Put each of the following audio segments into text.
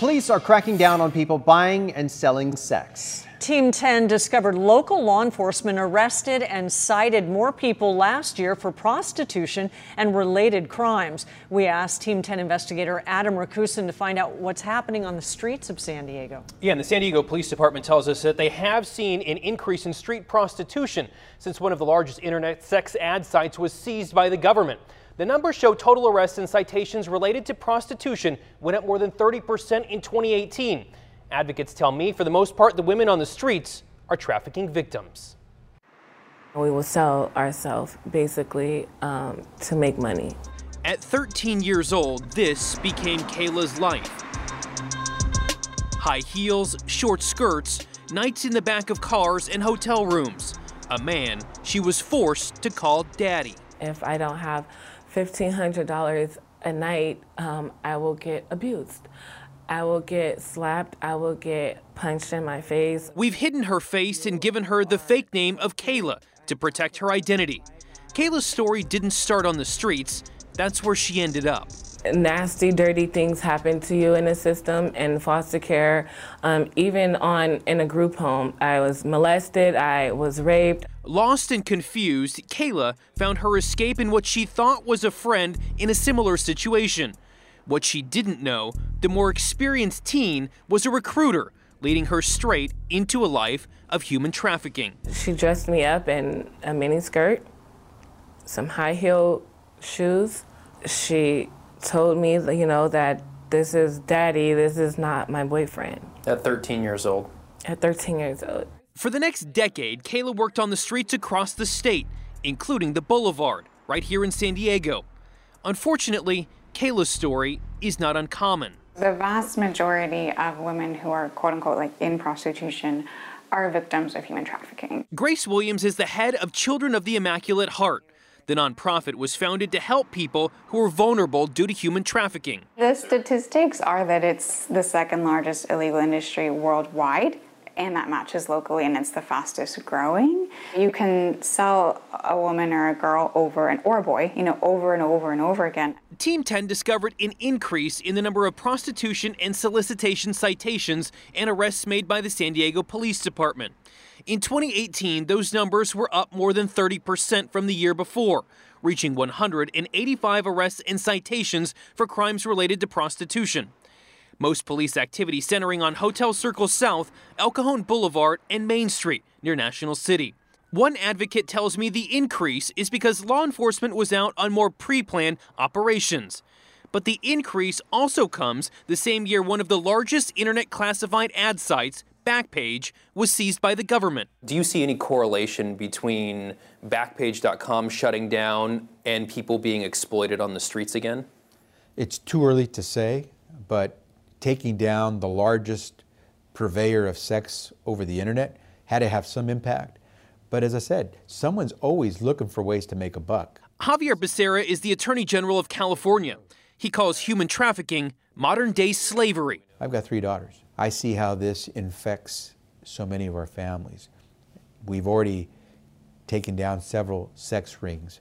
police are cracking down on people buying and selling sex. Team 10 discovered local law enforcement arrested and cited more people last year for prostitution and related crimes. We asked Team 10 investigator Adam Racusin to find out what's happening on the streets of San Diego. Yeah, and the San Diego Police Department tells us that they have seen an increase in street prostitution since one of the largest internet sex ad sites was seized by the government. The numbers show total arrests and citations related to prostitution went up more than 30% in 2018. Advocates tell me, for the most part, the women on the streets are trafficking victims. We will sell ourselves basically um, to make money. At 13 years old, this became Kayla's life. High heels, short skirts, nights in the back of cars and hotel rooms. A man she was forced to call daddy. If I don't have $1,500 a night, um, I will get abused. I will get slapped. I will get punched in my face. We've hidden her face and given her the fake name of Kayla to protect her identity. Kayla's story didn't start on the streets. That's where she ended up. Nasty, dirty things happen to you in the system in foster care, um, even on in a group home. I was molested. I was raped. Lost and confused, Kayla found her escape in what she thought was a friend in a similar situation. What she didn't know, the more experienced teen was a recruiter, leading her straight into a life of human trafficking. She dressed me up in a mini skirt, some high heel shoes. She told me, you know, that this is daddy, this is not my boyfriend. At 13 years old. At 13 years old. For the next decade, Kayla worked on the streets across the state, including the Boulevard, right here in San Diego. Unfortunately, Kayla's story is not uncommon. The vast majority of women who are quote unquote like in prostitution are victims of human trafficking. Grace Williams is the head of Children of the Immaculate Heart. The nonprofit was founded to help people who are vulnerable due to human trafficking. The statistics are that it's the second largest illegal industry worldwide and that matches locally and it's the fastest growing. You can sell a woman or a girl over and or a boy, you know, over and over and over again. Team 10 discovered an increase in the number of prostitution and solicitation citations and arrests made by the San Diego Police Department. In 2018, those numbers were up more than 30% from the year before, reaching 185 arrests and citations for crimes related to prostitution. Most police activity centering on Hotel Circle South, El Cajon Boulevard, and Main Street near National City. One advocate tells me the increase is because law enforcement was out on more pre planned operations. But the increase also comes the same year one of the largest internet classified ad sites, Backpage, was seized by the government. Do you see any correlation between Backpage.com shutting down and people being exploited on the streets again? It's too early to say, but taking down the largest purveyor of sex over the internet had to have some impact. But as I said, someone's always looking for ways to make a buck. Xavier Becerra is the Attorney General of California. He calls human trafficking modern day slavery. I've got three daughters. I see how this infects so many of our families. We've already taken down several sex rings.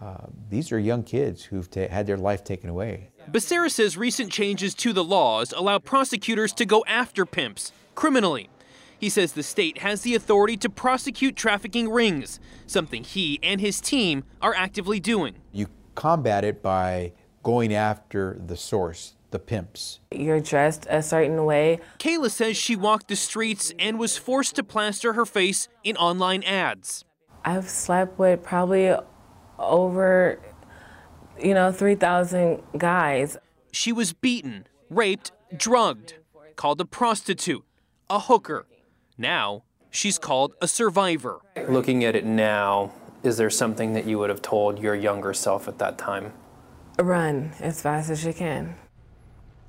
Uh, these are young kids who've ta- had their life taken away. Becerra says recent changes to the laws allow prosecutors to go after pimps criminally. He says the state has the authority to prosecute trafficking rings, something he and his team are actively doing. You combat it by going after the source, the pimps. You're dressed a uh, certain way. Kayla says she walked the streets and was forced to plaster her face in online ads. I've slept with probably over, you know, 3,000 guys. She was beaten, raped, drugged, called a prostitute, a hooker. Now, she's called a survivor. Looking at it now, is there something that you would have told your younger self at that time? Run as fast as you can.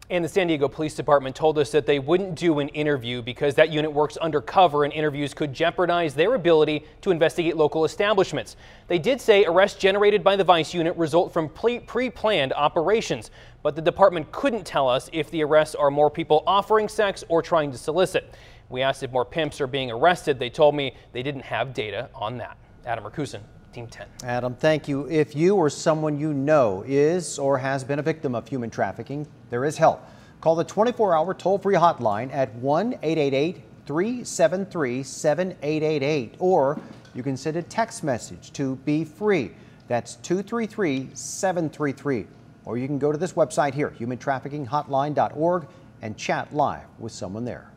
And the San Diego Police Department told us that they wouldn't do an interview because that unit works undercover and interviews could jeopardize their ability to investigate local establishments. They did say arrests generated by the Vice unit result from pre planned operations, but the department couldn't tell us if the arrests are more people offering sex or trying to solicit. We asked if more pimps are being arrested. They told me they didn't have data on that. Adam Racusin, Team 10. Adam, thank you. If you or someone you know is or has been a victim of human trafficking, there is help. Call the 24 hour toll free hotline at 1 888 373 7888, or you can send a text message to Be Free. That's 233 733. Or you can go to this website here, humantraffickinghotline.org, and chat live with someone there.